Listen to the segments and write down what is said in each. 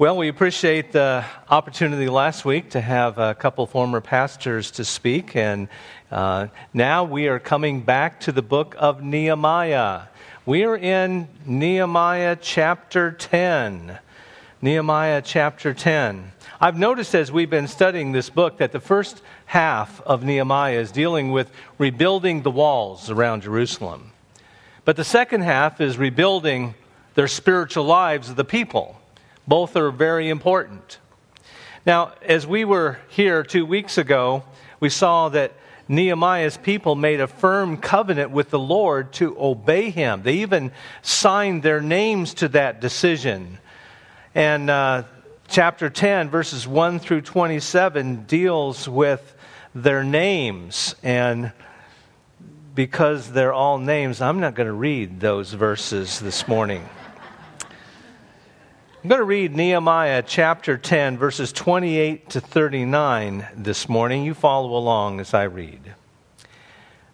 Well, we appreciate the opportunity last week to have a couple former pastors to speak, and uh, now we are coming back to the book of Nehemiah. We are in Nehemiah chapter 10. Nehemiah chapter 10. I've noticed as we've been studying this book that the first half of Nehemiah is dealing with rebuilding the walls around Jerusalem. But the second half is rebuilding their spiritual lives of the people. Both are very important. Now, as we were here two weeks ago, we saw that Nehemiah's people made a firm covenant with the Lord to obey him. They even signed their names to that decision. And uh, chapter 10, verses 1 through 27, deals with their names. And because they're all names, I'm not going to read those verses this morning. I'm going to read Nehemiah chapter 10, verses 28 to 39 this morning. You follow along as I read.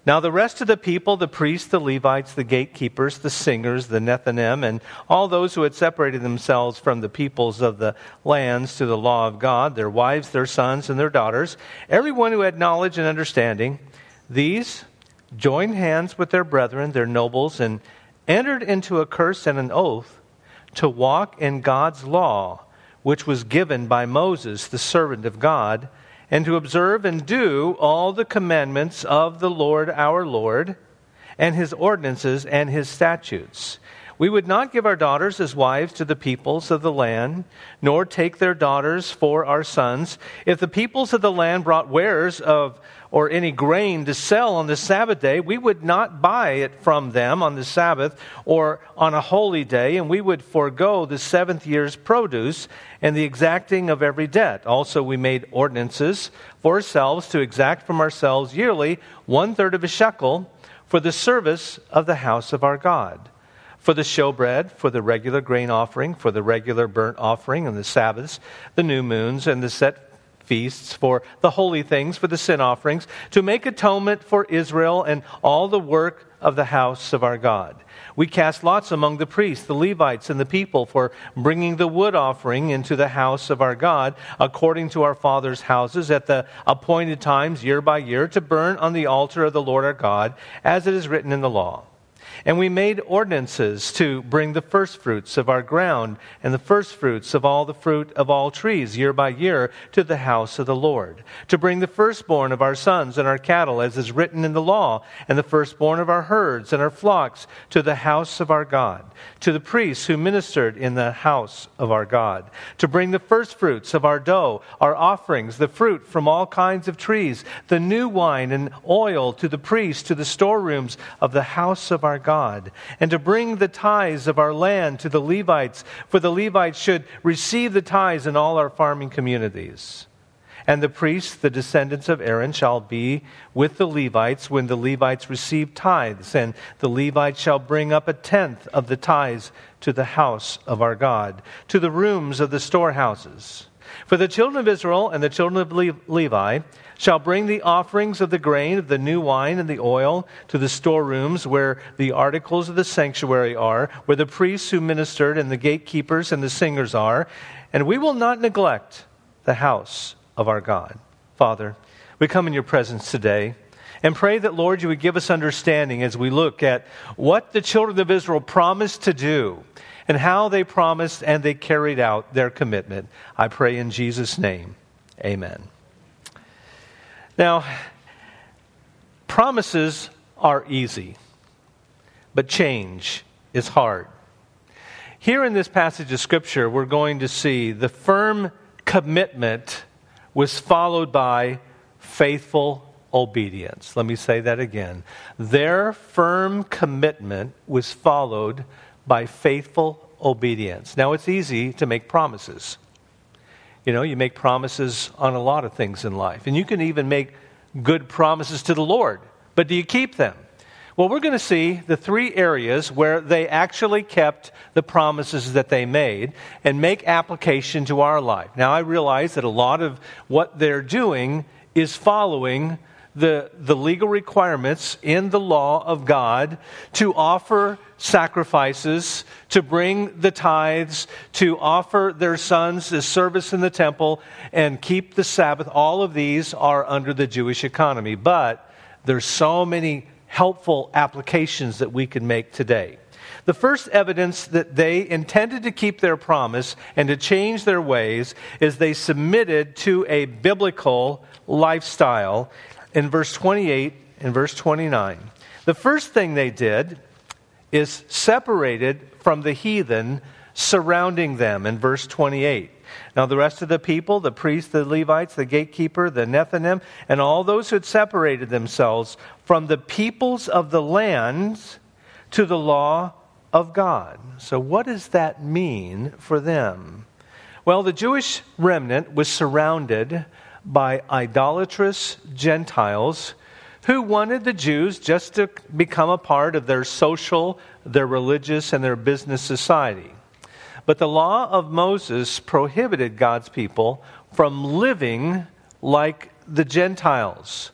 Now, the rest of the people, the priests, the Levites, the gatekeepers, the singers, the Nethinim, and all those who had separated themselves from the peoples of the lands to the law of God, their wives, their sons, and their daughters, everyone who had knowledge and understanding, these joined hands with their brethren, their nobles, and entered into a curse and an oath to walk in God's law, which was given by Moses, the servant of God, and to observe and do all the commandments of the Lord our Lord, and his ordinances and his statutes. We would not give our daughters as wives to the peoples of the land, nor take their daughters for our sons. If the peoples of the land brought wares of or any grain to sell on the Sabbath day, we would not buy it from them on the Sabbath or on a holy day, and we would forego the seventh year's produce and the exacting of every debt. Also, we made ordinances for ourselves to exact from ourselves yearly one third of a shekel for the service of the house of our God for the showbread, for the regular grain offering, for the regular burnt offering and the Sabbaths, the new moons, and the set feasts, for the holy things, for the sin offerings, to make atonement for Israel and all the work of the house of our God. We cast lots among the priests, the Levites, and the people for bringing the wood offering into the house of our God, according to our fathers' houses, at the appointed times, year by year, to burn on the altar of the Lord our God, as it is written in the law. And we made ordinances to bring the firstfruits of our ground and the firstfruits of all the fruit of all trees year by year to the house of the Lord, to bring the firstborn of our sons and our cattle, as is written in the law, and the firstborn of our herds and our flocks to the house of our God, to the priests who ministered in the house of our God, to bring the firstfruits of our dough, our offerings, the fruit from all kinds of trees, the new wine and oil to the priests, to the storerooms of the house of our God, and to bring the tithes of our land to the Levites, for the Levites should receive the tithes in all our farming communities. And the priests, the descendants of Aaron, shall be with the Levites when the Levites receive tithes, and the Levites shall bring up a tenth of the tithes to the house of our God, to the rooms of the storehouses. For the children of Israel and the children of Levi shall bring the offerings of the grain, of the new wine, and the oil to the storerooms where the articles of the sanctuary are, where the priests who ministered and the gatekeepers and the singers are, and we will not neglect the house of our God. Father, we come in your presence today and pray that, Lord, you would give us understanding as we look at what the children of Israel promised to do and how they promised and they carried out their commitment. I pray in Jesus' name. Amen. Now, promises are easy, but change is hard. Here in this passage of Scripture, we're going to see the firm commitment was followed by faithful obedience. Let me say that again. Their firm commitment was followed by faithful obedience. Now, it's easy to make promises. You know, you make promises on a lot of things in life, and you can even make good promises to the Lord. But do you keep them? Well, we're going to see the three areas where they actually kept the promises that they made and make application to our life. Now, I realize that a lot of what they're doing is following the, the legal requirements in the law of God to offer sacrifices, to bring the tithes, to offer their sons as service in the temple, and keep the Sabbath. All of these are under the Jewish economy. But there's so many helpful applications that we can make today. The first evidence that they intended to keep their promise and to change their ways is they submitted to a biblical lifestyle in verse 28 and verse 29. The first thing they did is separated from the heathen surrounding them in verse 28. Now, the rest of the people, the priests, the Levites, the gatekeeper, the Nethinim, and all those who had separated themselves from the peoples of the lands to the law of God. So, what does that mean for them? Well, the Jewish remnant was surrounded by idolatrous Gentiles who wanted the Jews just to become a part of their social, their religious, and their business society. But the law of Moses prohibited God's people from living like the Gentiles.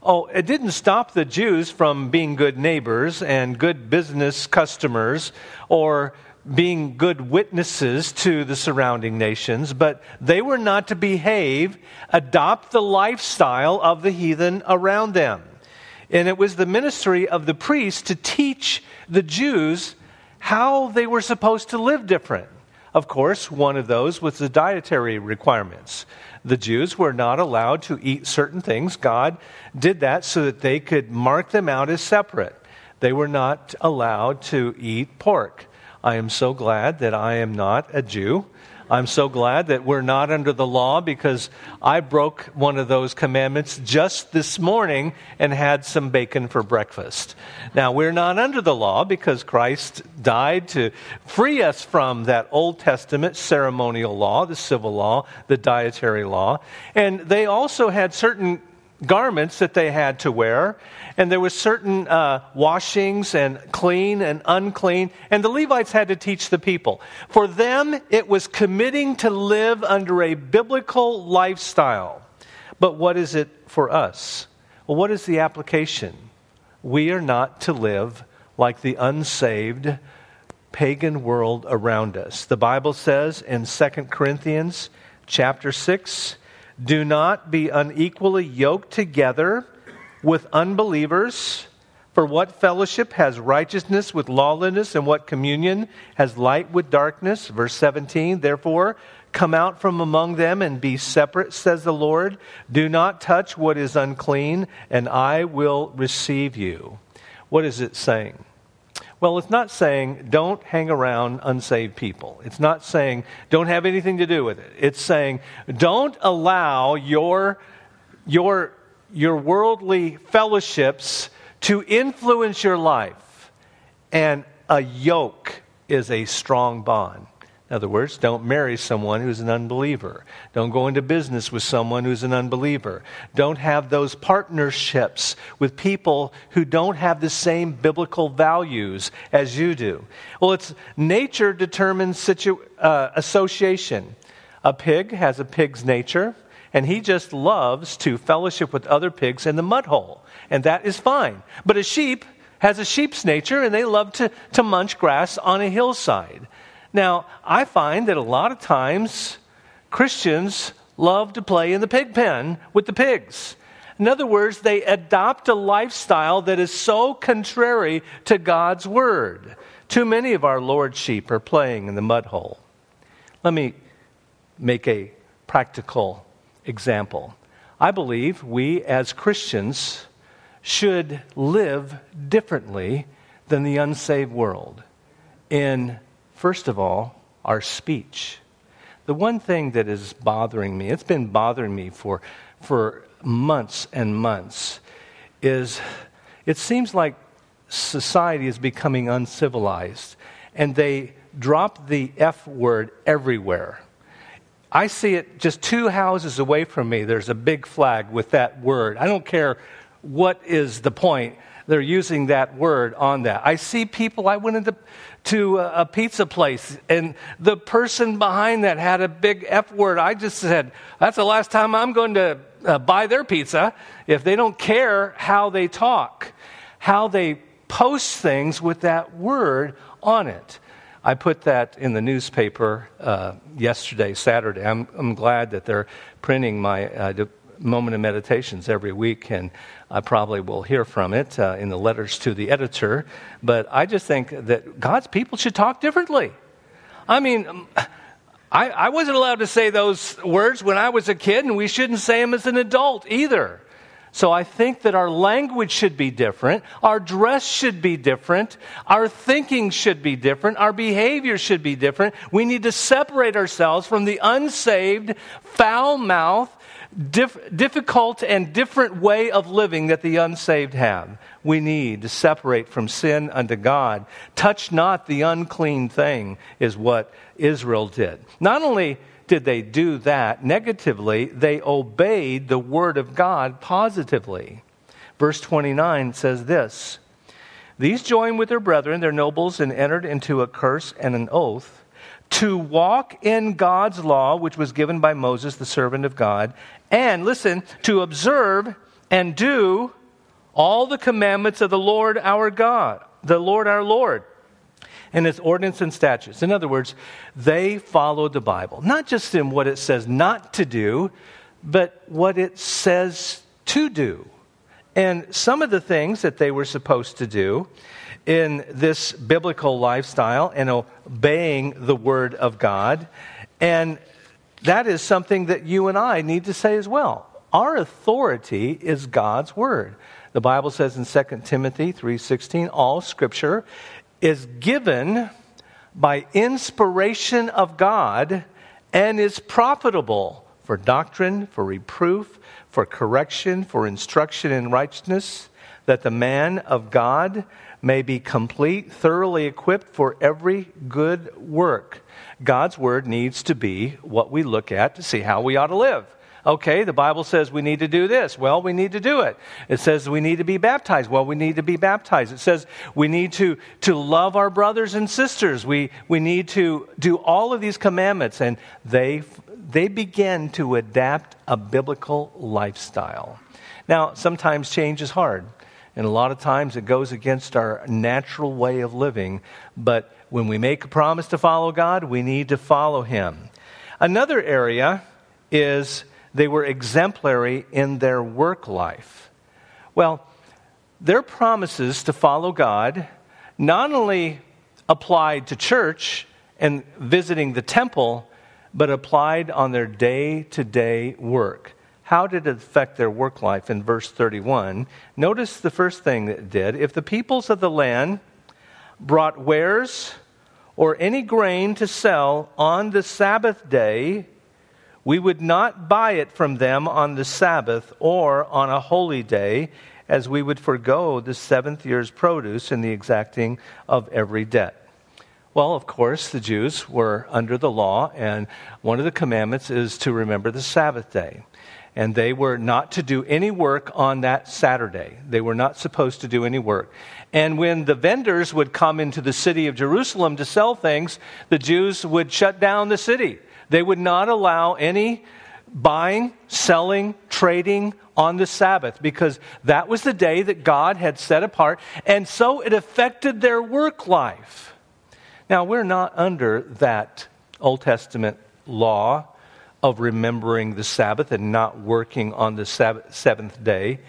Oh, it didn't stop the Jews from being good neighbors and good business customers or being good witnesses to the surrounding nations, but they were not to behave, adopt the lifestyle of the heathen around them. And it was the ministry of the priests to teach the Jews how they were supposed to live different. Of course, one of those was the dietary requirements. The Jews were not allowed to eat certain things. God did that so that they could mark them out as separate. They were not allowed to eat pork. I am so glad that I am not a Jew. I'm so glad that we're not under the law because I broke one of those commandments just this morning and had some bacon for breakfast. Now, we're not under the law because Christ died to free us from that Old Testament ceremonial law, the civil law, the dietary law. And they also had certain garments that they had to wear, and there was certain uh, washings and clean and unclean, and the Levites had to teach the people. For them, it was committing to live under a biblical lifestyle. But what is it for us? Well, what is the application? We are not to live like the unsaved pagan world around us. The Bible says in 2 Corinthians chapter 6, do not be unequally yoked together with unbelievers. For what fellowship has righteousness with lawlessness, and what communion has light with darkness? Verse 17, therefore, come out from among them and be separate, says the Lord. Do not touch what is unclean, and I will receive you. What is it saying? Well, it's not saying don't hang around unsaved people. It's not saying don't have anything to do with it. It's saying don't allow your, your, your worldly fellowships to influence your life. And a yoke is a strong bond. In other words, don't marry someone who's an unbeliever. Don't go into business with someone who's an unbeliever. Don't have those partnerships with people who don't have the same biblical values as you do. Well, it's nature determines situ- uh, association. A pig has a pig's nature, and he just loves to fellowship with other pigs in the mud hole, and that is fine. But a sheep has a sheep's nature, and they love to, to munch grass on a hillside. Now, I find that a lot of times Christians love to play in the pig pen with the pigs. In other words, they adopt a lifestyle that is so contrary to God's word. Too many of our Lord's sheep are playing in the mud hole. Let me make a practical example. I believe we as Christians should live differently than the unsaved world in First of all, our speech. The one thing that is bothering me, it's been bothering me for, for months and months, is it seems like society is becoming uncivilized and they drop the F word everywhere. I see it just two houses away from me. There's a big flag with that word. I don't care what is the point. they're using that word on that. I see people, I went into to a, pizza place and the person behind that had a big F word. I just said, that's the last time I'm going to uh, buy their pizza if they don't care how they talk, how they post things with that word on it. I put that in the newspaper uh, yesterday, Saturday. I'm, I'm, glad that they're printing my uh, moment of meditations every week, and I probably will hear from it uh, in the letters to the editor. But I just think that God's people should talk differently. I mean, um, I, I wasn't allowed to say those words when I was a kid, and we shouldn't say them as an adult either. So I think that our language should be different, our dress should be different, our thinking should be different, our behavior should be different. We need to separate ourselves from the unsaved, foul mouth, difficult and different way of living that the unsaved have. We need to separate from sin unto God. Touch not the unclean thing, is what Israel did. Not only did they do that negatively, they obeyed the word of God positively. Verse 29 says this These joined with their brethren, their nobles, and entered into a curse and an oath to walk in God's law, which was given by Moses, the servant of God, and listen, to observe and do all the commandments of the Lord our God, the Lord our Lord and his ordinance and statutes. In other words, they followed the Bible, not just in what it says not to do, but what it says to do. And some of the things that they were supposed to do in this biblical lifestyle and obeying the Word of God, and that is something that you and I need to say as well. Our authority is God's Word. The Bible says in 2 Timothy 3:16, all scripture is given by inspiration of God and is profitable for doctrine, for reproof, for correction, for instruction in righteousness, that the man of God may be complete, thoroughly equipped for every good work. God's word needs to be what we look at to see how we ought to live. Okay, the Bible says we need to do this. Well, we need to do it. It says we need to be baptized. Well, we need to be baptized. It says we need to, to love our brothers and sisters. We, we need to do all of these commandments. And they, they begin to adapt a biblical lifestyle. Now, sometimes change is hard. And a lot of times it goes against our natural way of living. But when we make a promise to follow God, we need to follow Him. Another area is they were exemplary in their work life. Well, their promises to follow God not only applied to church and visiting the temple, but applied on their day to day work. How did it affect their work life in verse 31? Notice the first thing that it did. If the peoples of the land brought wares or any grain to sell on the Sabbath day, we would not buy it from them on the Sabbath or on a holy day, as we would forego the seventh year's produce in the exacting of every debt. Well, of course, the Jews were under the law, and one of the commandments is to remember the Sabbath day. And they were not to do any work on that Saturday. They were not supposed to do any work. And when the vendors would come into the city of Jerusalem to sell things, the Jews would shut down the city. They would not allow any buying, selling, trading on the Sabbath because that was the day that God had set apart, and so it affected their work life. Now, we're not under that Old Testament law of remembering the Sabbath and not working on the seventh day,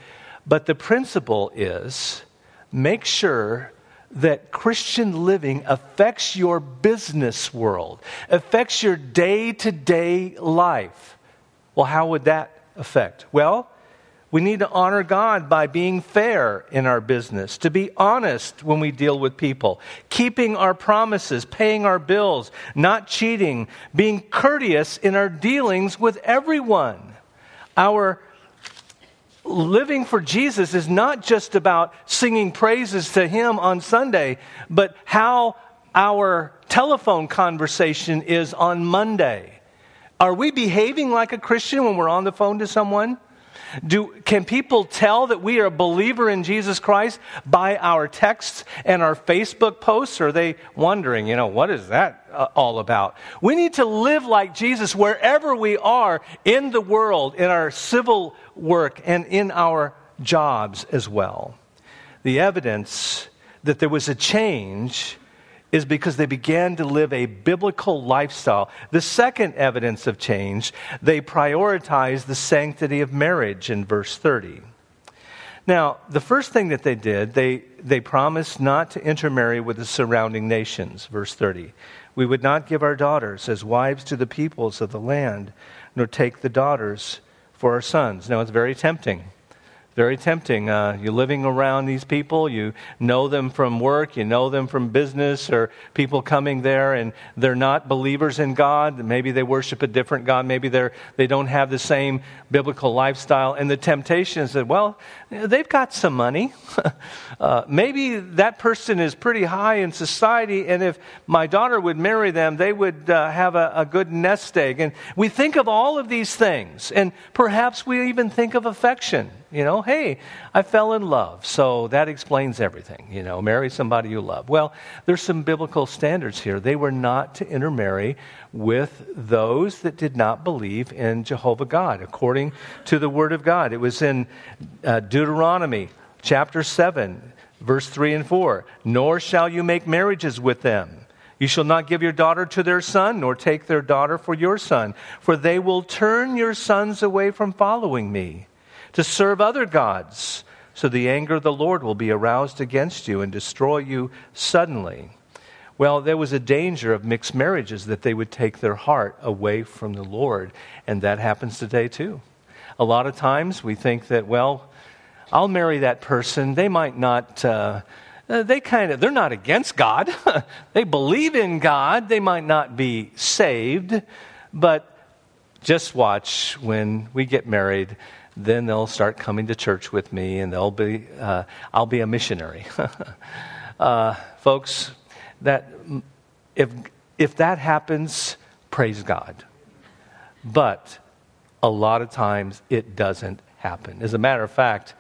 but the principle is make sure that Christian living affects your business world, affects your day to day life. Well, how would that affect? Well, we need to honor God by being fair in our business, to be honest when we deal with people, keeping our promises, paying our bills, not cheating, being courteous in our dealings with everyone. Our living for Jesus is not just about singing praises to Him on Sunday, but how our telephone conversation is on Monday. Are we behaving like a Christian when we're on the phone to someone? Do, can people tell that we are a believer in Jesus Christ by our texts and our Facebook posts? Or are they wondering, you know, what is that uh, all about? We need to live like Jesus wherever we are in the world, in our civil work, and in our jobs as well. The evidence that there was a change is because they began to live a biblical lifestyle. The second evidence of change, they prioritized the sanctity of marriage in verse 30. Now, the first thing that they did, they, they promised not to intermarry with the surrounding nations, verse 30. We would not give our daughters as wives to the peoples of the land, nor take the daughters for our sons. Now, it's very tempting very tempting. Uh, you're living around these people, you know them from work, you know them from business, or people coming there and they're not believers in God. Maybe they worship a different God. Maybe they're, they don't have the same biblical lifestyle. And the temptation is that, well, they've got some money. uh, maybe that person is pretty high in society, and if my daughter would marry them, they would uh, have a, a good nest egg. And we think of all of these things, and perhaps we even think of affection. You know, hey, I fell in love, so that explains everything. You know, marry somebody you love. Well, there's some biblical standards here. They were not to intermarry with those that did not believe in Jehovah God, according to the Word of God. It was in uh, Deuteronomy chapter 7, verse 3 and 4. Nor shall you make marriages with them. You shall not give your daughter to their son, nor take their daughter for your son, for they will turn your sons away from following me to serve other gods. So the anger of the Lord will be aroused against you and destroy you suddenly. Well, there was a danger of mixed marriages that they would take their heart away from the Lord, and that happens today too. A lot of times we think that, well, I'll marry that person. They might not. Uh, uh they kind of they're not against God. they believe in God. They might not be saved, but just watch when we get married then they'll start coming to church with me and they'll be, uh, I'll be a missionary. uh, folks, that, if, if that happens, praise God. But a lot of times it doesn't happen. As a matter of fact,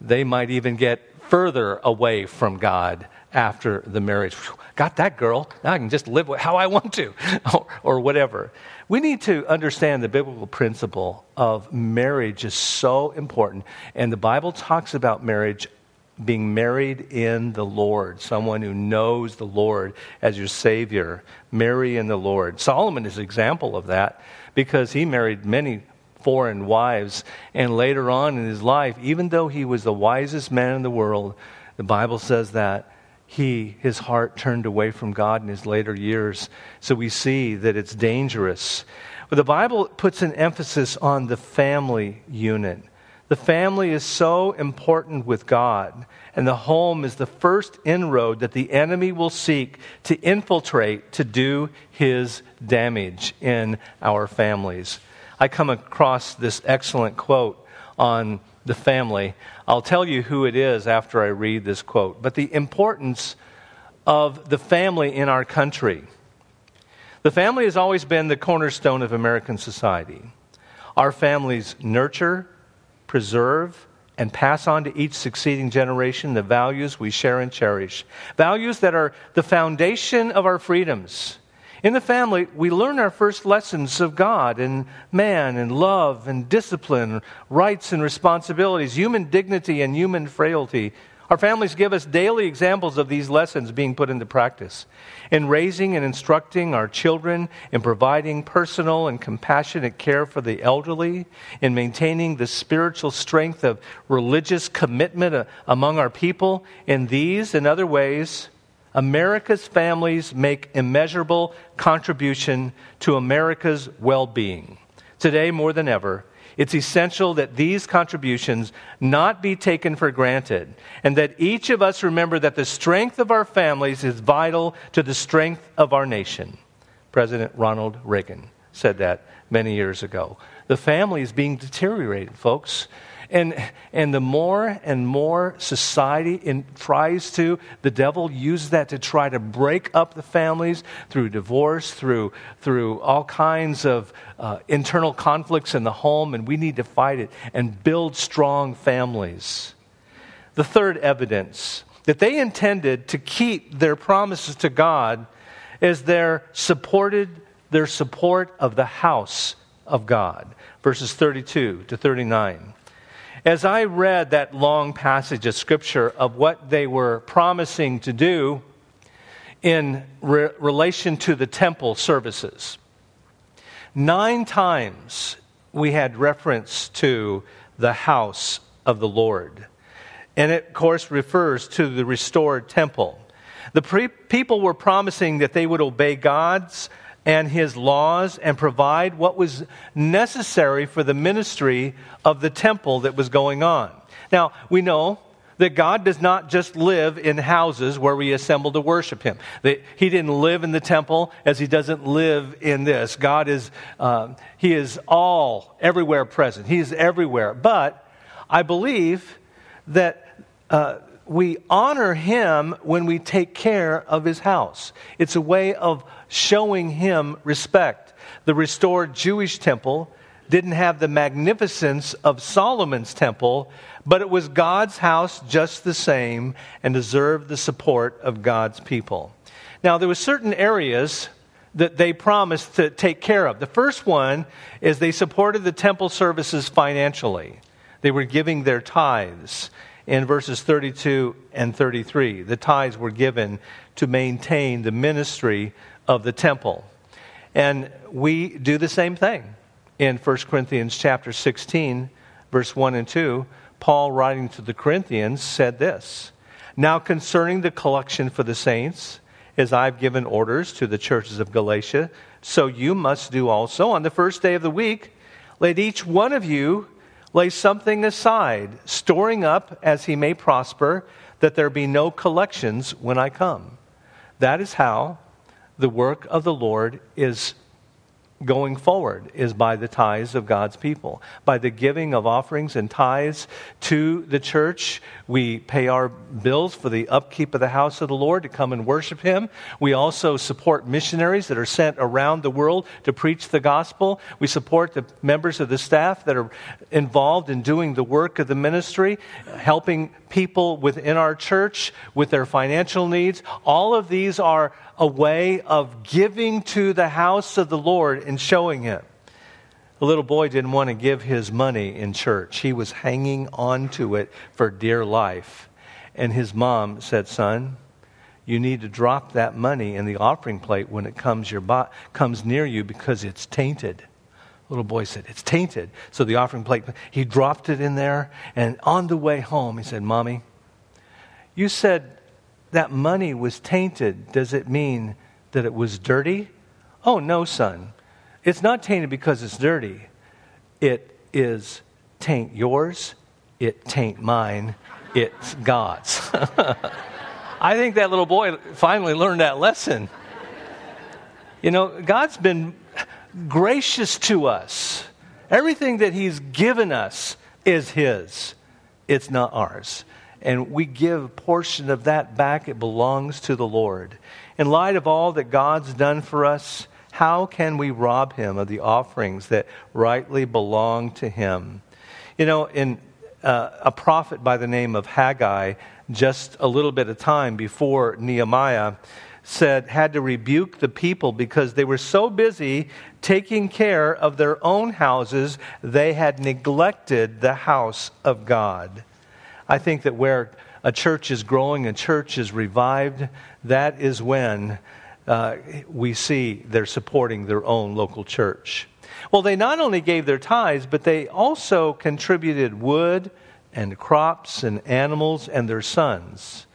they might even get further away from God after the marriage. Got that girl. Now I can just live how I want to, or, or whatever. We need to understand the biblical principle of marriage is so important. And the Bible talks about marriage being married in the Lord, someone who knows the Lord as your Savior. Marry in the Lord. Solomon is an example of that because he married many foreign wives. And later on in his life, even though he was the wisest man in the world, the Bible says that he, his heart turned away from God in his later years. So we see that it's dangerous. But the Bible puts an emphasis on the family unit. The family is so important with God, and the home is the first inroad that the enemy will seek to infiltrate to do his damage in our families. I come across this excellent quote on the family. I'll tell you who it is after I read this quote. But the importance of the family in our country. The family has always been the cornerstone of American society. Our families nurture, preserve, and pass on to each succeeding generation the values we share and cherish. Values that are the foundation of our freedoms in the family, we learn our first lessons of God and man and love and discipline, rights and responsibilities, human dignity and human frailty. Our families give us daily examples of these lessons being put into practice. In raising and instructing our children, in providing personal and compassionate care for the elderly, in maintaining the spiritual strength of religious commitment uh, among our people, in these and other ways, America's families make immeasurable contribution to America's well-being. Today more than ever, it's essential that these contributions not be taken for granted and that each of us remember that the strength of our families is vital to the strength of our nation. President Ronald Reagan said that many years ago. The family is being deteriorated, folks. And, and the more and more society in, tries to, the devil uses that to try to break up the families through divorce, through, through all kinds of uh, internal conflicts in the home, and we need to fight it and build strong families. The third evidence that they intended to keep their promises to God is their supported their support of the house of God. Verses 32 to 39. As I read that long passage of scripture of what they were promising to do in re- relation to the temple services, nine times we had reference to the house of the Lord. And it, of course, refers to the restored temple. The pre- people were promising that they would obey God's and his laws and provide what was necessary for the ministry of the temple that was going on. Now, we know that God does not just live in houses where we assemble to worship Him. That He didn't live in the temple as He doesn't live in this. God is, uh, He is all, everywhere present. He is everywhere. But I believe that uh, we honor Him when we take care of His house. It's a way of showing him respect. The restored Jewish temple didn't have the magnificence of Solomon's temple, but it was God's house just the same and deserved the support of God's people. Now, there were certain areas that they promised to take care of. The first one is they supported the temple services financially. They were giving their tithes in verses 32 and 33. The tithes were given to maintain the ministry of the temple. And we do the same thing. In 1 Corinthians chapter 16, verse 1 and 2, Paul writing to the Corinthians said this Now concerning the collection for the saints, as I've given orders to the churches of Galatia, so you must do also. On the first day of the week, let each one of you lay something aside, storing up as he may prosper, that there be no collections when I come. That is how the work of the Lord is going forward is by the tithes of God's people. By the giving of offerings and tithes to the church, we pay our bills for the upkeep of the house of the Lord to come and worship Him. We also support missionaries that are sent around the world to preach the gospel. We support the members of the staff that are involved in doing the work of the ministry, helping people within our church with their financial needs. All of these are a way of giving to the house of the Lord and showing Him. The little boy didn't want to give his money in church, he was hanging on to it for dear life. And his mom said, Son, you need to drop that money in the offering plate when it comes, your bo- comes near you because it's tainted. Little boy said, It's tainted. So the offering plate, he dropped it in there. And on the way home, he said, Mommy, you said that money was tainted, does it mean that it was dirty? Oh, no, son. It's not tainted because it's dirty. It is taint yours, it taint mine, it's God's. I think that little boy finally learned that lesson. You know, God's been gracious to us. Everything that He's given us is His, it's not ours and we give a portion of that back, it belongs to the Lord. In light of all that God's done for us, how can we rob him of the offerings that rightly belong to him? You know, in uh, a prophet by the name of Haggai, just a little bit of time before Nehemiah, said had to rebuke the people because they were so busy taking care of their own houses, they had neglected the house of God. I think that where a church is growing, a church is revived, that is when uh, we see they're supporting their own local church. Well, they not only gave their tithes, but they also contributed wood and crops and animals and their sons.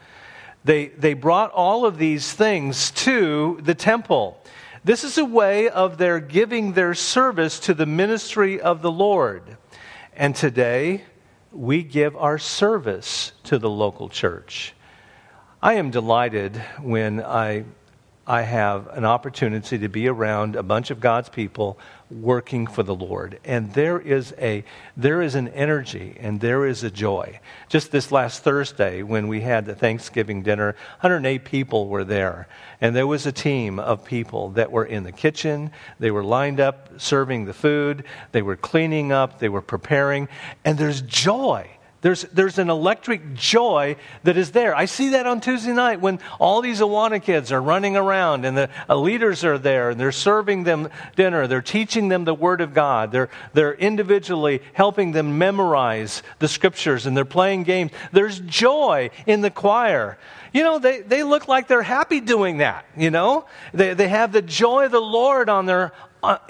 They, they brought all of these things to the temple. This is a way of their giving their service to the ministry of the Lord. And today, we give our service to the local church. I am delighted when I I have an opportunity to be around a bunch of God's people working for the Lord. And there is a there is an energy and there is a joy. Just this last Thursday when we had the Thanksgiving dinner, 108 people were there. And there was a team of people that were in the kitchen, they were lined up serving the food, they were cleaning up, they were preparing, and there's joy there's, there's an electric joy that is there. I see that on Tuesday night when all these Awana kids are running around and the uh, leaders are there and they're serving them dinner. They're teaching them the Word of God. They're, they're individually helping them memorize the scriptures and they're playing games. There's joy in the choir you know, they, they look like they're happy doing that, you know? They, they have the joy of the Lord on their,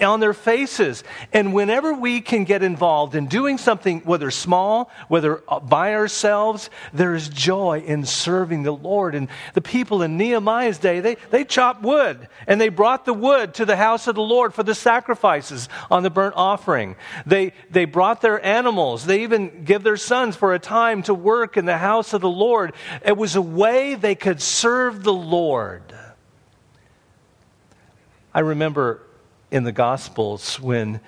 on their faces. And whenever we can get involved in doing something, whether small, whether uh, by ourselves, there is joy in serving the Lord. And the people in Nehemiah's day, they, they chopped wood and they brought the wood to the house of the Lord for the sacrifices on the burnt offering. They, they brought their animals. They even give their sons for a time to work in the house of the Lord. It was a way they could serve the Lord. I remember in the Gospels when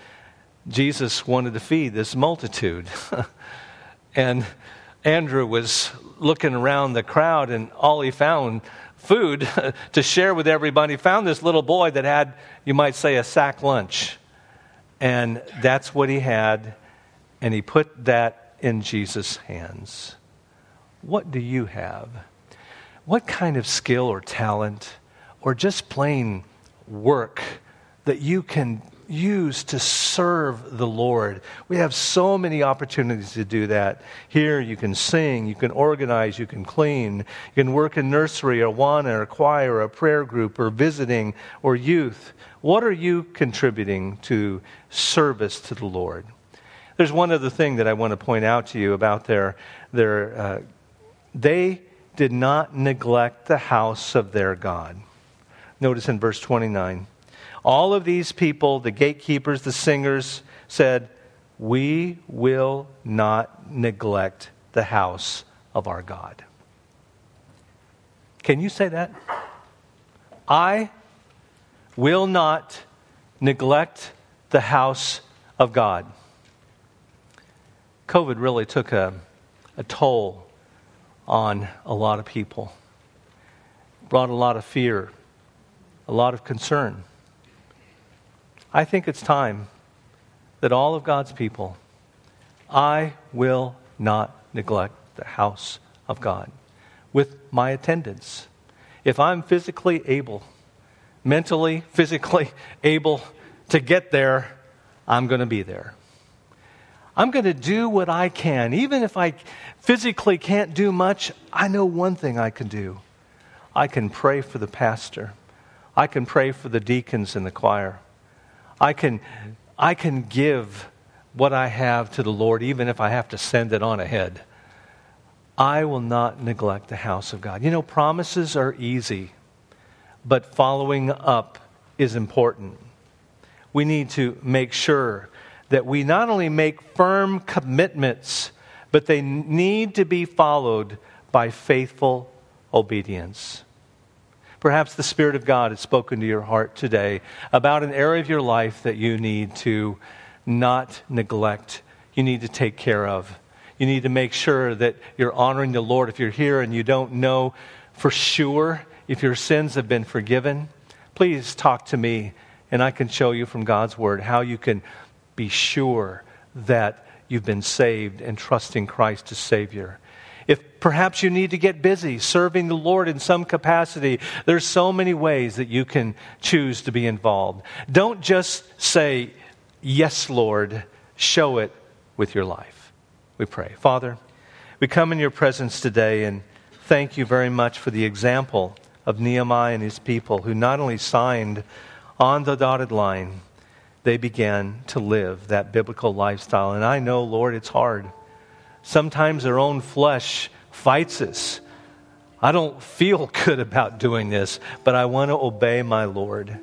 Jesus wanted to feed this multitude. and Andrew was looking around the crowd, and all he found food to share with everybody. Found this little boy that had, you might say, a sack lunch. And that's what he had, and he put that in Jesus' hands. What do you have? What kind of skill or talent, or just plain work? That you can use to serve the Lord. We have so many opportunities to do that. Here, you can sing, you can organize, you can clean, you can work in nursery or Awana or choir or a prayer group or visiting or youth. What are you contributing to service to the Lord? There's one other thing that I want to point out to you about their, their uh, they did not neglect the house of their God. Notice in verse 29. All of these people, the gatekeepers, the singers, said, We will not neglect the house of our God. Can you say that? I will not neglect the house of God. COVID really took a, a toll on a lot of people, brought a lot of fear, a lot of concern. I think it's time that all of God's people, I will not neglect the house of God with my attendance. If I'm physically able, mentally, physically able to get there, I'm going to be there. I'm going to do what I can. Even if I physically can't do much, I know one thing I can do. I can pray for the pastor. I can pray for the deacons in the choir. I can, I can give what I have to the Lord, even if I have to send it on ahead. I will not neglect the house of God. You know, promises are easy, but following up is important. We need to make sure that we not only make firm commitments, but they need to be followed by faithful obedience. Perhaps the Spirit of God has spoken to your heart today about an area of your life that you need to not neglect, you need to take care of. You need to make sure that you're honoring the Lord. If you're here and you don't know for sure if your sins have been forgiven, please talk to me and I can show you from God's Word how you can be sure that you've been saved and trusting Christ as Savior. If perhaps you need to get busy serving the Lord in some capacity, there's so many ways that you can choose to be involved. Don't just say, Yes, Lord, show it with your life. We pray. Father, we come in your presence today and thank you very much for the example of Nehemiah and his people who not only signed on the dotted line, they began to live that biblical lifestyle. And I know, Lord, it's hard. Sometimes our own flesh fights us. I don't feel good about doing this, but I want to obey my Lord.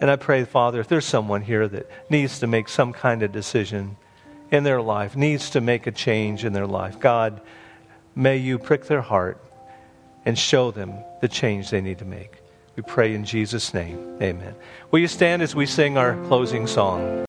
And I pray, Father, if there's someone here that needs to make some kind of decision in their life, needs to make a change in their life, God, may you prick their heart and show them the change they need to make. We pray in Jesus' name. Amen. Will you stand as we sing our closing song?